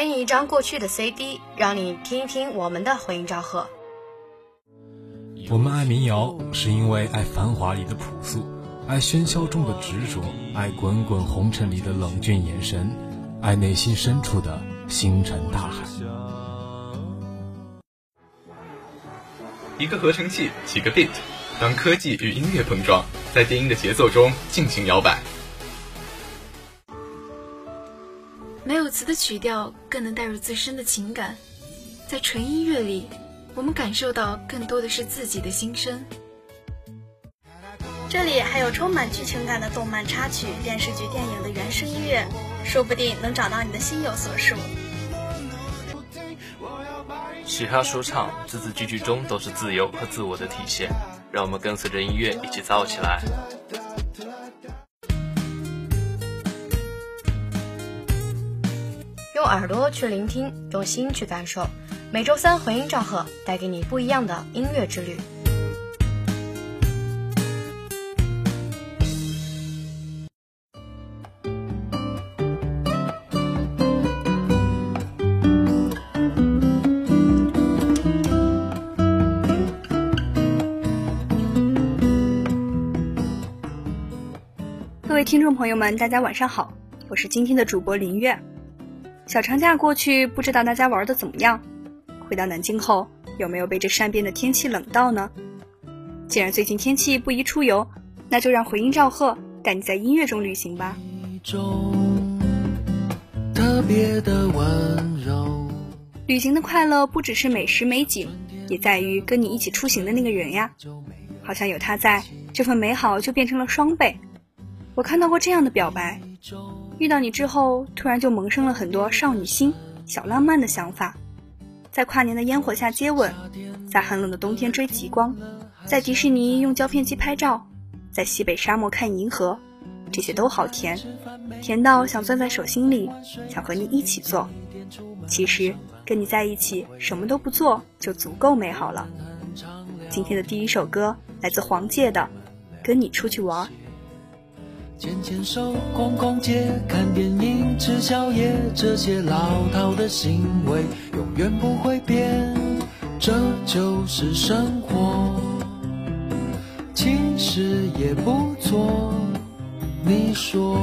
给你一张过去的 CD，让你听一听我们的回音赵贺。我们爱民谣，是因为爱繁华里的朴素，爱喧嚣中的执着，爱滚滚红尘里的冷峻眼神，爱内心深处的星辰大海。一个合成器，几个 beat，当科技与音乐碰撞，在电音的节奏中尽情摇摆。没有词的曲调更能带入自身的情感，在纯音乐里，我们感受到更多的是自己的心声。这里还有充满剧情感的动漫插曲、电视剧、电影的原声音乐，说不定能找到你的心有所属。嘻哈说唱，字字句句中都是自由和自我的体现，让我们跟随着音乐一起躁起来。用耳朵去聆听，用心去感受。每周三回音赵贺，带给你不一样的音乐之旅。各位听众朋友们，大家晚上好，我是今天的主播林月。小长假过去，不知道大家玩的怎么样？回到南京后，有没有被这山边的天气冷到呢？既然最近天气不宜出游，那就让回音赵贺带你在音乐中旅行吧。旅行的快乐不只是美食美景，也在于跟你一起出行的那个人呀。好像有他在，这份美好就变成了双倍。我看到过这样的表白。遇到你之后，突然就萌生了很多少女心、小浪漫的想法，在跨年的烟火下接吻，在寒冷的冬天追极光，在迪士尼用胶片机拍照，在西北沙漠看银河，这些都好甜，甜到想攥在手心里，想和你一起做。其实跟你在一起，什么都不做就足够美好了。今天的第一首歌来自黄玠的《跟你出去玩》。牵牵手，逛逛街，看电影，吃宵夜，这些老套的行为永远不会变，这就是生活，其实也不错，你说？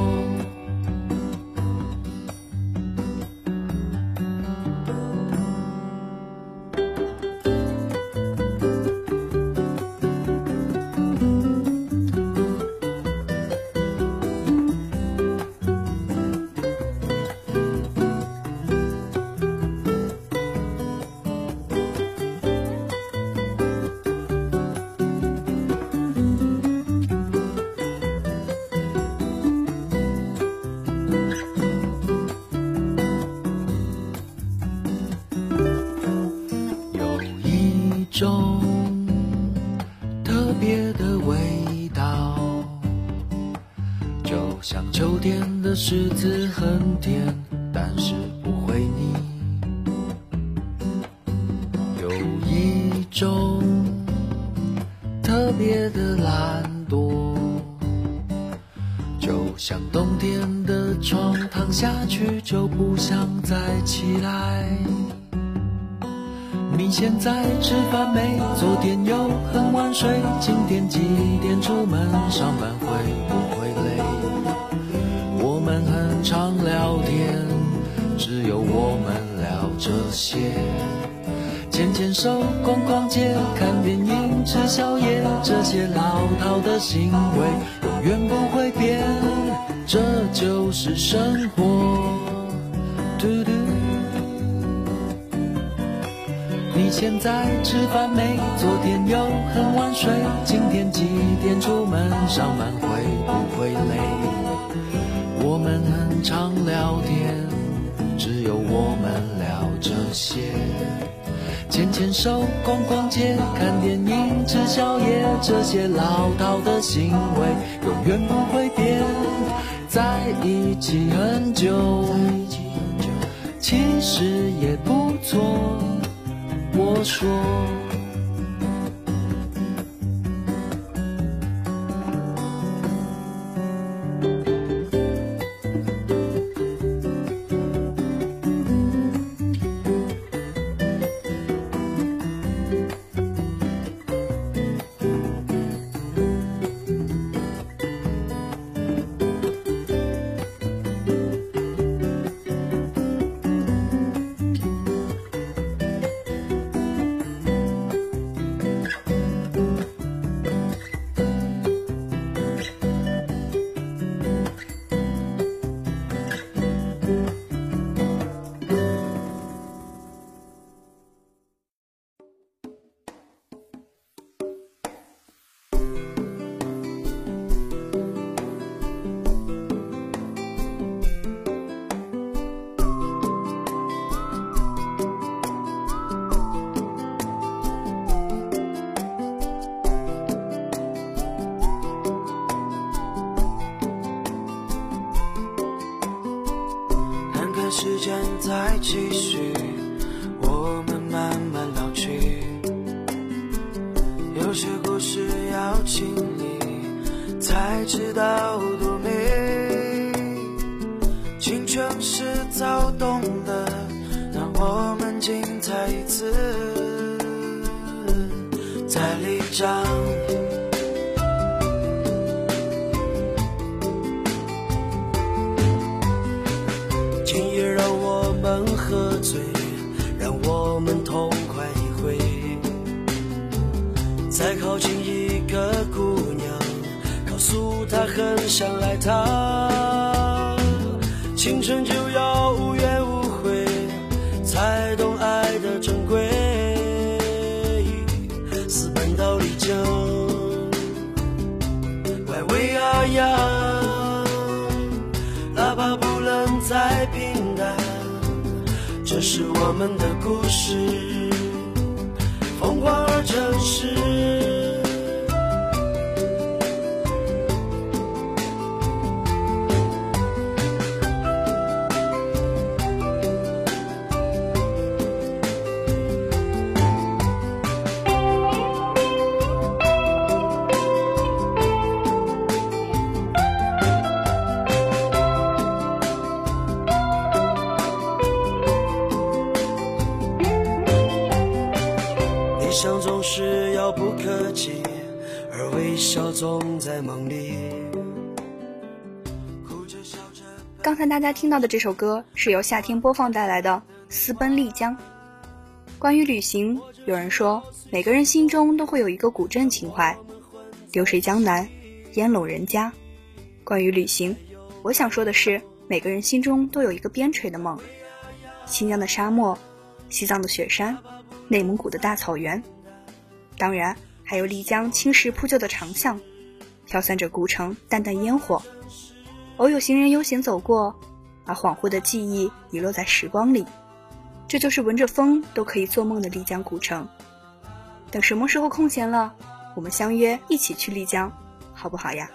柿子很甜，但是不会腻。有一种特别的懒惰，就像冬天的床，躺下去就不想再起来。你现在吃饭没？昨天又很晚睡，今天几点出门？上班回天，只有我们聊这些。牵牵手，逛逛街，看电影，吃宵夜，这些老套的行为永远不会变，这就是生活。嘟嘟。你现在吃饭没？昨天又很晚睡，今天几点出门？上班会不会累？们很常聊天，只有我们聊这些。牵牵手，逛逛街，看电影，吃宵夜，这些老套的行为永远不会变。在一起很久，其实也不错。我说。他很想爱她。青春就要无怨无悔，才懂爱的珍贵。私奔到丽江，乖为阿阳，哪怕不能再平淡，这是我们的故事，总在梦里。刚才大家听到的这首歌是由夏天播放带来的《私奔丽江》。关于旅行，有人说每个人心中都会有一个古镇情怀，流水江南，烟笼人家。关于旅行，我想说的是每个人心中都有一个边陲的梦，新疆的沙漠，西藏的雪山，内蒙古的大草原，当然还有丽江青石铺就的长巷，飘散着古城淡淡烟火。偶有行人悠闲走过，把恍惚的记忆遗落在时光里。这就是闻着风都可以做梦的丽江古城。等什么时候空闲了，我们相约一起去丽江，好不好呀？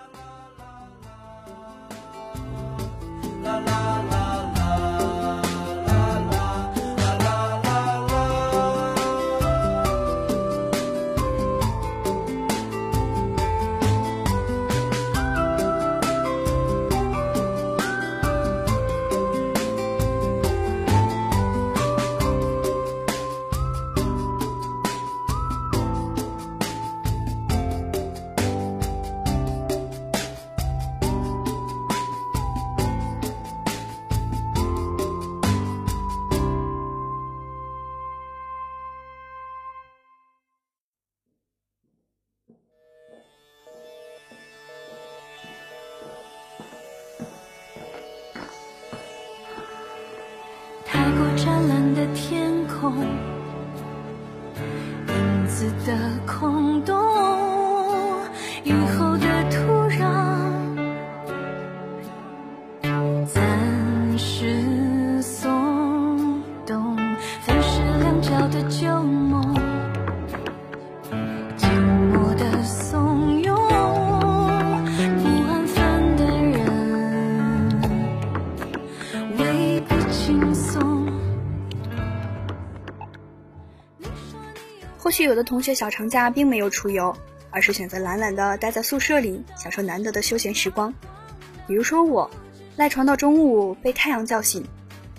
过湛蓝的天空，影子的有的同学小长假并没有出游，而是选择懒懒的待在宿舍里，享受难得的休闲时光。比如说我，赖床到中午被太阳叫醒，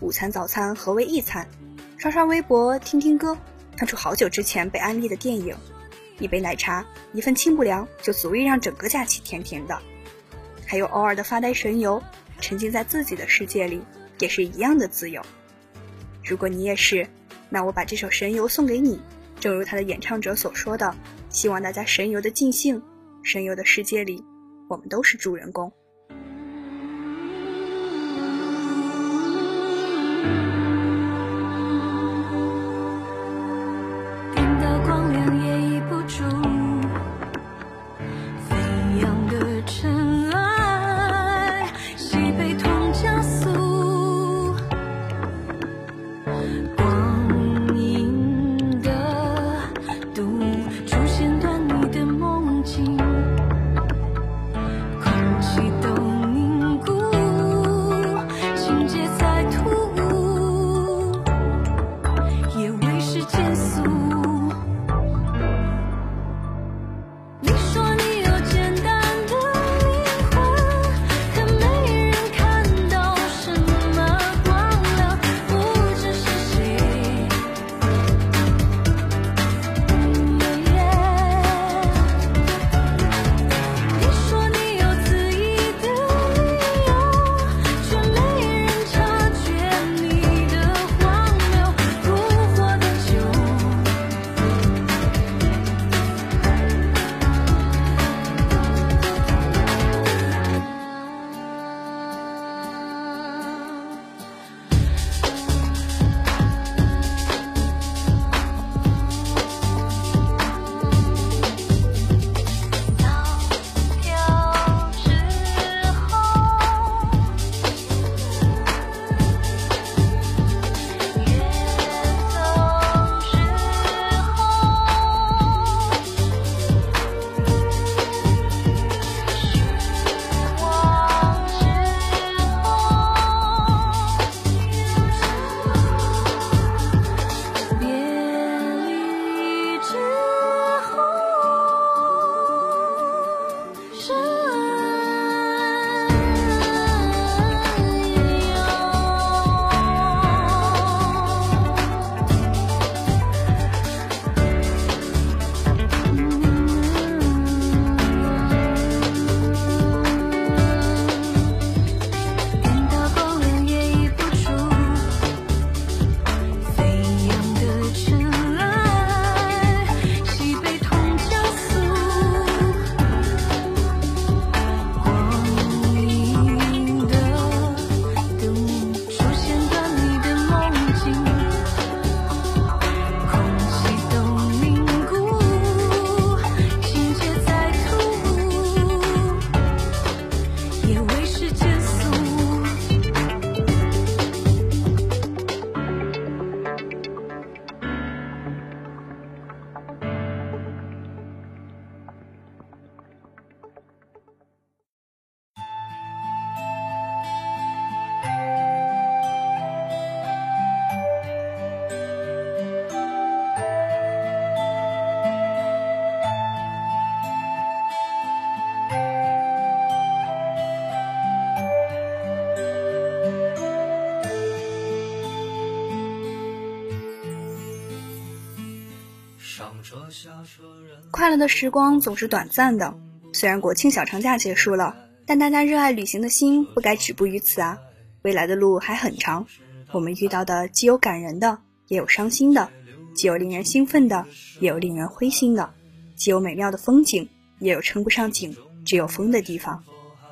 午餐早餐合为一餐，刷刷微博听听歌，看出好久之前被安利的电影，一杯奶茶，一份清补凉，就足以让整个假期甜甜的。还有偶尔的发呆神游，沉浸在自己的世界里，也是一样的自由。如果你也是，那我把这首《神游》送给你。正如他的演唱者所说的，希望大家神游的尽兴，神游的世界里，我们都是主人公。快乐的时光总是短暂的，虽然国庆小长假结束了，但大家热爱旅行的心不该止步于此啊！未来的路还很长，我们遇到的既有感人的，也有伤心的；既有令人兴奋的，也有令人灰心的；既有美妙的风景，也有称不上景，只有风的地方。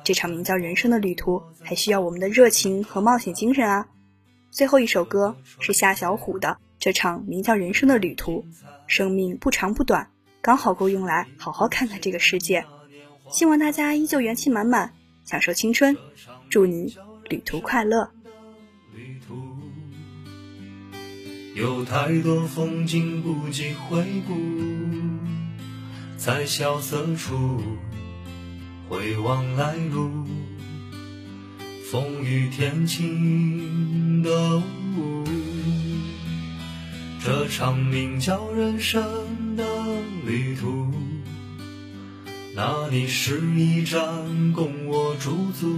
这场名叫人生的旅途，还需要我们的热情和冒险精神啊！最后一首歌是夏小虎的《这场名叫人生的旅途》，生命不长不短，刚好够用来好好看看这个世界。希望大家依旧元气满满，享受青春。祝你旅途快乐。有太多风景不及回顾，在萧瑟处回望来路，风雨天晴的雾，这场名叫人生的旅途。那里是一站供我驻足，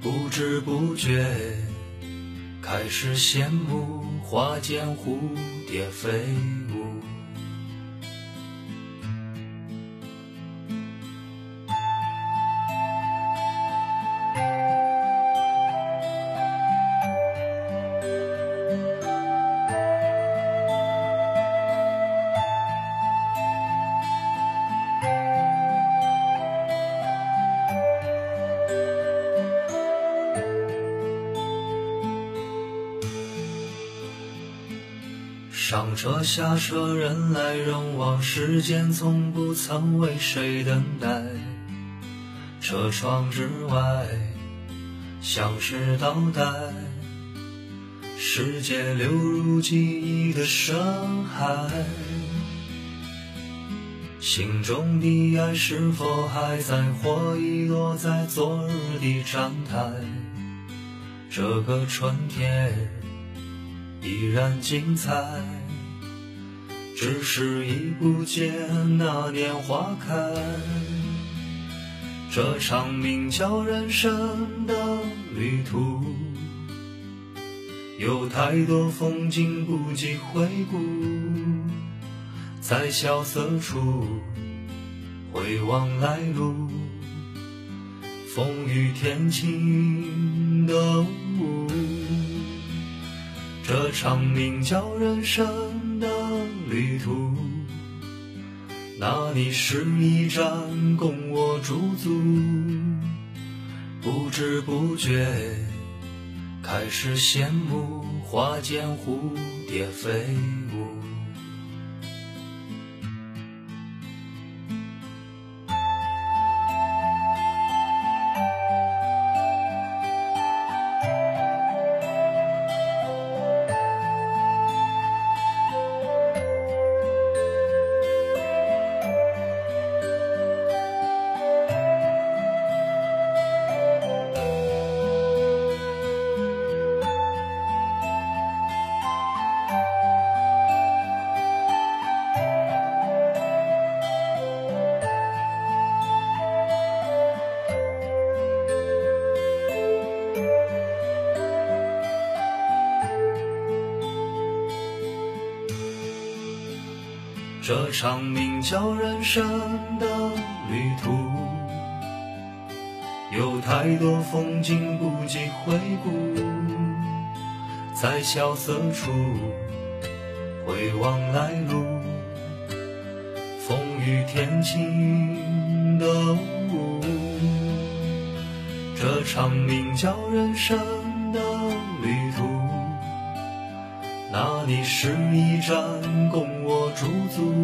不知不觉开始羡慕花间蝴蝶飞舞。下车，人来人往，时间从不曾为谁等待。车窗之外，像是倒带，世界流入记忆的深海。心中的爱是否还在，或遗落在昨日的站台？这个春天。依然精彩，只是已不见那年花开。这场名叫人生的旅途，有太多风景不及回顾，在萧瑟处回望来路，风雨天晴的雾。这场名叫人生旅途，那里是一站供我驻足，不知不觉开始羡慕花间蝴蝶飞舞。人生的旅途，有太多风景不及回顾，在萧瑟处回望来路，风雨天晴的雾。这场名叫人生的旅途。那里是一站供我驻足，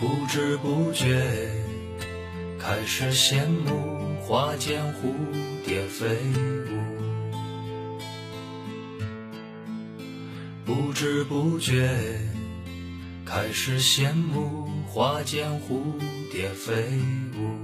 不知不觉开始羡慕花间蝴蝶飞舞，不知不觉开始羡慕花间蝴蝶飞舞。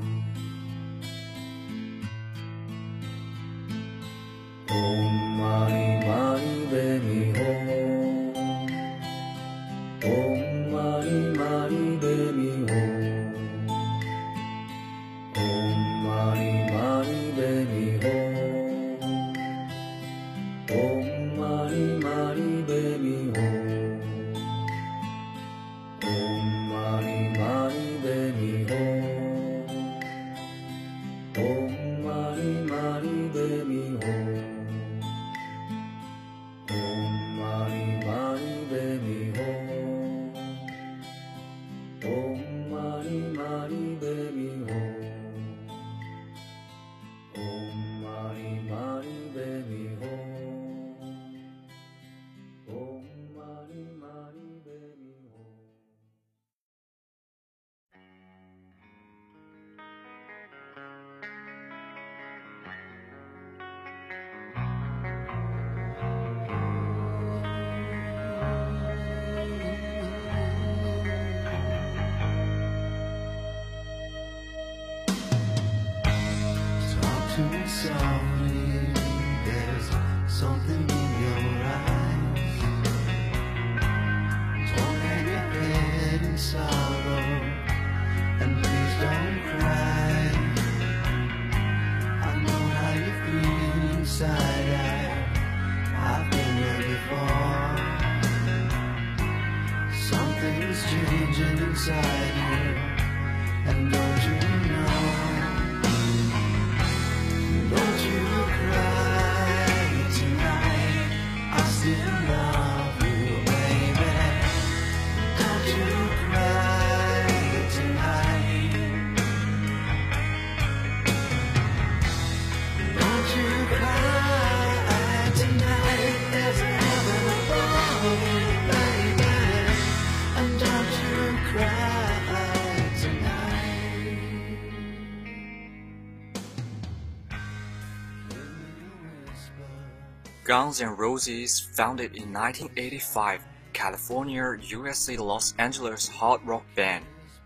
Guns N' Roses, founded in 1985, California, USA, Los Angeles hard rock band.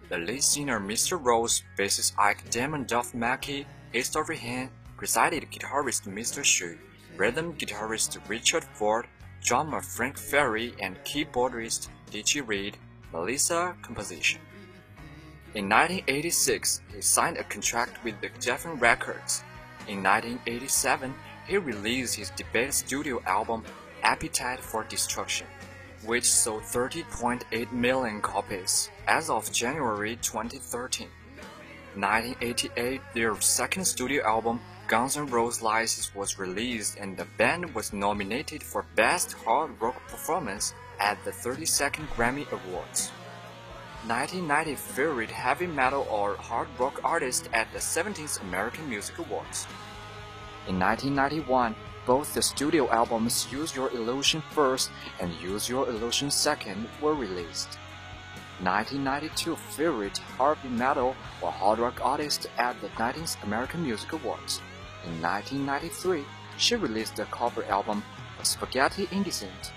The lead singer Mr. Rose, bassist Ike Damon Duff Mackey, history hand, presided guitarist Mr. Shu, rhythm guitarist Richard Ford, drummer Frank Ferry, and keyboardist Dickie Reed, Melissa composition. In 1986, he signed a contract with the Geffen Records. In 1987, he released his debut studio album Appetite for Destruction, which sold 30.8 million copies as of January 2013. 1988, their second studio album, Guns N' Roses License, was released and the band was nominated for Best Hard Rock Performance at the 32nd Grammy Awards. 1990 favorite heavy metal or hard rock artist at the 17th American Music Awards. In 1991, both the studio albums Use Your Illusion First and Use Your Illusion Second were released. 1992 favorite heavy metal or hard rock artist at the 19th American Music Awards. In 1993, she released the cover album Spaghetti Indecent.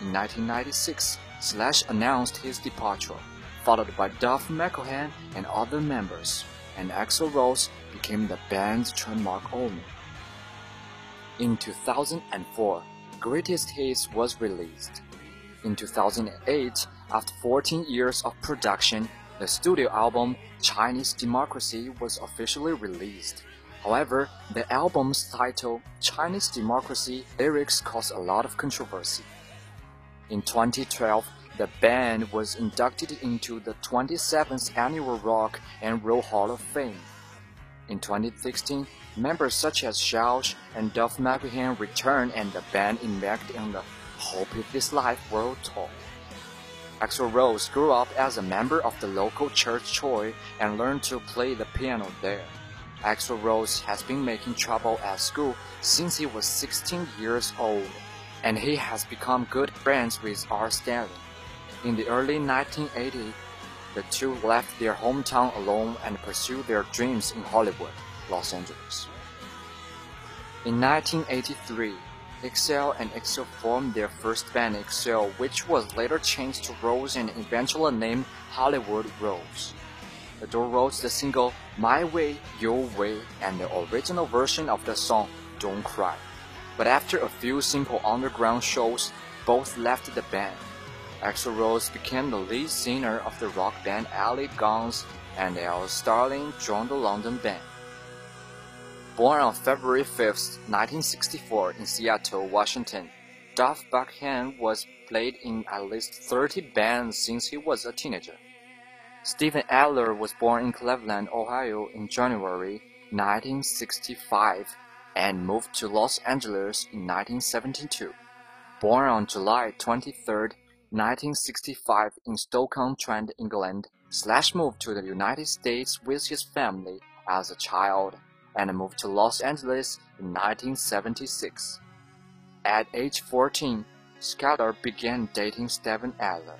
In 1996, Slash announced his departure, followed by Duff McElhan and other members, and Axl Rose became the band's trademark owner. In 2004, Greatest Hits was released. In 2008, after 14 years of production, the studio album Chinese Democracy was officially released. However, the album's title, Chinese Democracy, lyrics caused a lot of controversy. In 2012, the band was inducted into the 27th Annual Rock and Roll Hall of Fame. In 2016, members such as Shoush and Duff McElhan returned and the band embarked on the Hope If This Life World Tour. Axel Rose grew up as a member of the local church choir and learned to play the piano there. Axel Rose has been making trouble at school since he was 16 years old, and he has become good friends with R. Stanley. In the early 1980s, the two left their hometown alone and pursued their dreams in Hollywood, Los Angeles. In 1983, Excel and Excel formed their first band Excel, which was later changed to Rose and eventually named Hollywood Rose. The duo wrote the single My Way, Your Way and the original version of the song Don't Cry. But after a few simple underground shows, both left the band. Axl Rose became the lead singer of the rock band Ali Guns, and Al Starling joined the London band. Born on February 5, 1964 in Seattle, Washington, Duff Buckingham was played in at least 30 bands since he was a teenager. Stephen Adler was born in Cleveland, Ohio in January 1965 and moved to Los Angeles in 1972. Born on July 23, 1965 in Stoke-on-Trent, England, Slash moved to the United States with his family as a child and moved to Los Angeles in 1976. At age 14, Skylar began dating Steven Adler.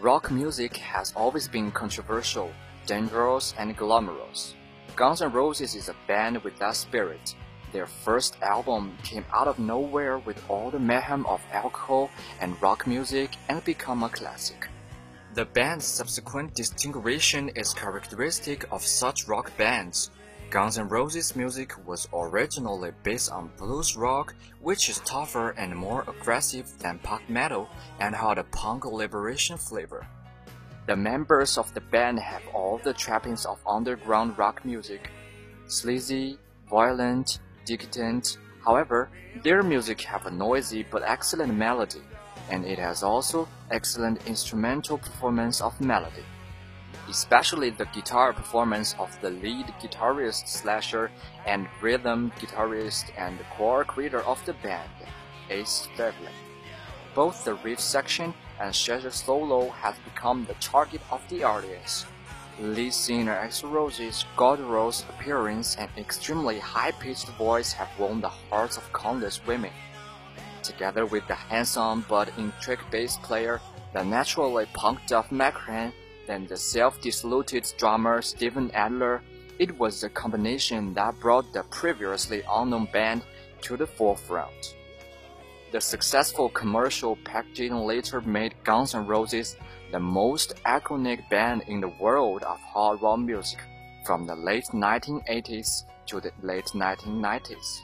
Rock music has always been controversial, dangerous, and glamorous. Guns N' Roses is a band with that spirit. Their first album came out of nowhere with all the mayhem of alcohol and rock music and become a classic. The band's subsequent distinguishing is characteristic of such rock bands. Guns N' Roses music was originally based on blues rock, which is tougher and more aggressive than punk metal and had a punk liberation flavor. The members of the band have all the trappings of underground rock music. Sleazy, violent, decadent. However, their music have a noisy but excellent melody, and it has also excellent instrumental performance of melody. Especially the guitar performance of the lead guitarist Slasher and rhythm guitarist and core creator of the band, Ace Devlin. Both the riff section and Slasher solo have become the target of the audience. Lead singer Axl Rose's guttural appearance and extremely high-pitched voice have won the hearts of countless women. Together with the handsome but intricate bass player, the naturally punked up McCran, and the self-diluted drummer Steven Adler, it was the combination that brought the previously unknown band to the forefront. The successful commercial packaging later made Guns N' Roses the most iconic band in the world of hard rock music from the late 1980s to the late 1990s.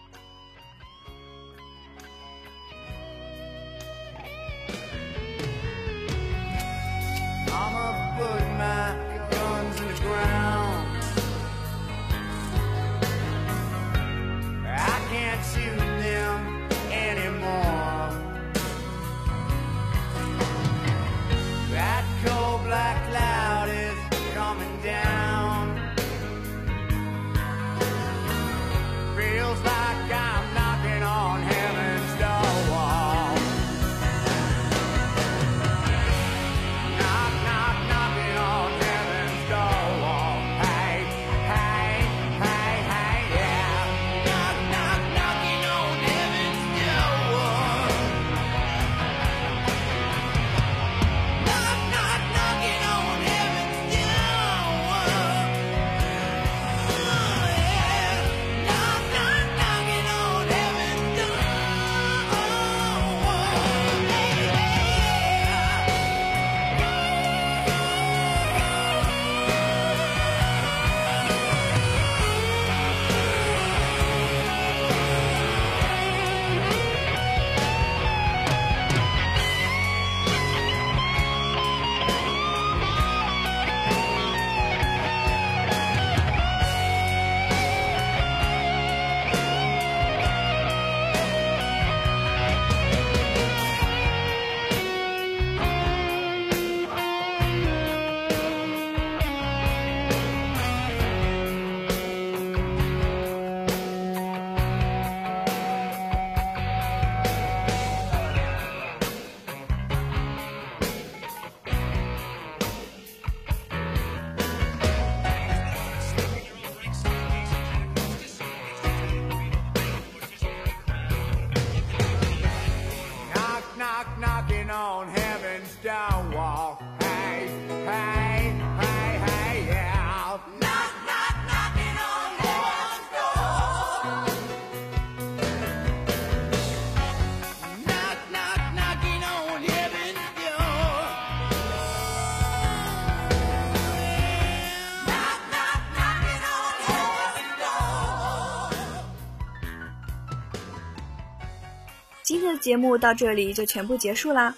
节目到这里就全部结束啦！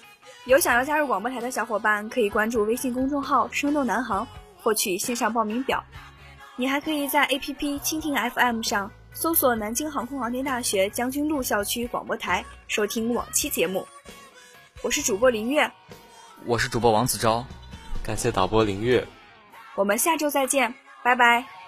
有想要加入广播台的小伙伴，可以关注微信公众号“生动南航”获取线上报名表。你还可以在 APP 蜻蜓 FM 上搜索南京航空航天大学将军路校区广播台，收听往期节目。我是主播林月，我是主播王子昭，感谢导播林月，我们下周再见，拜拜。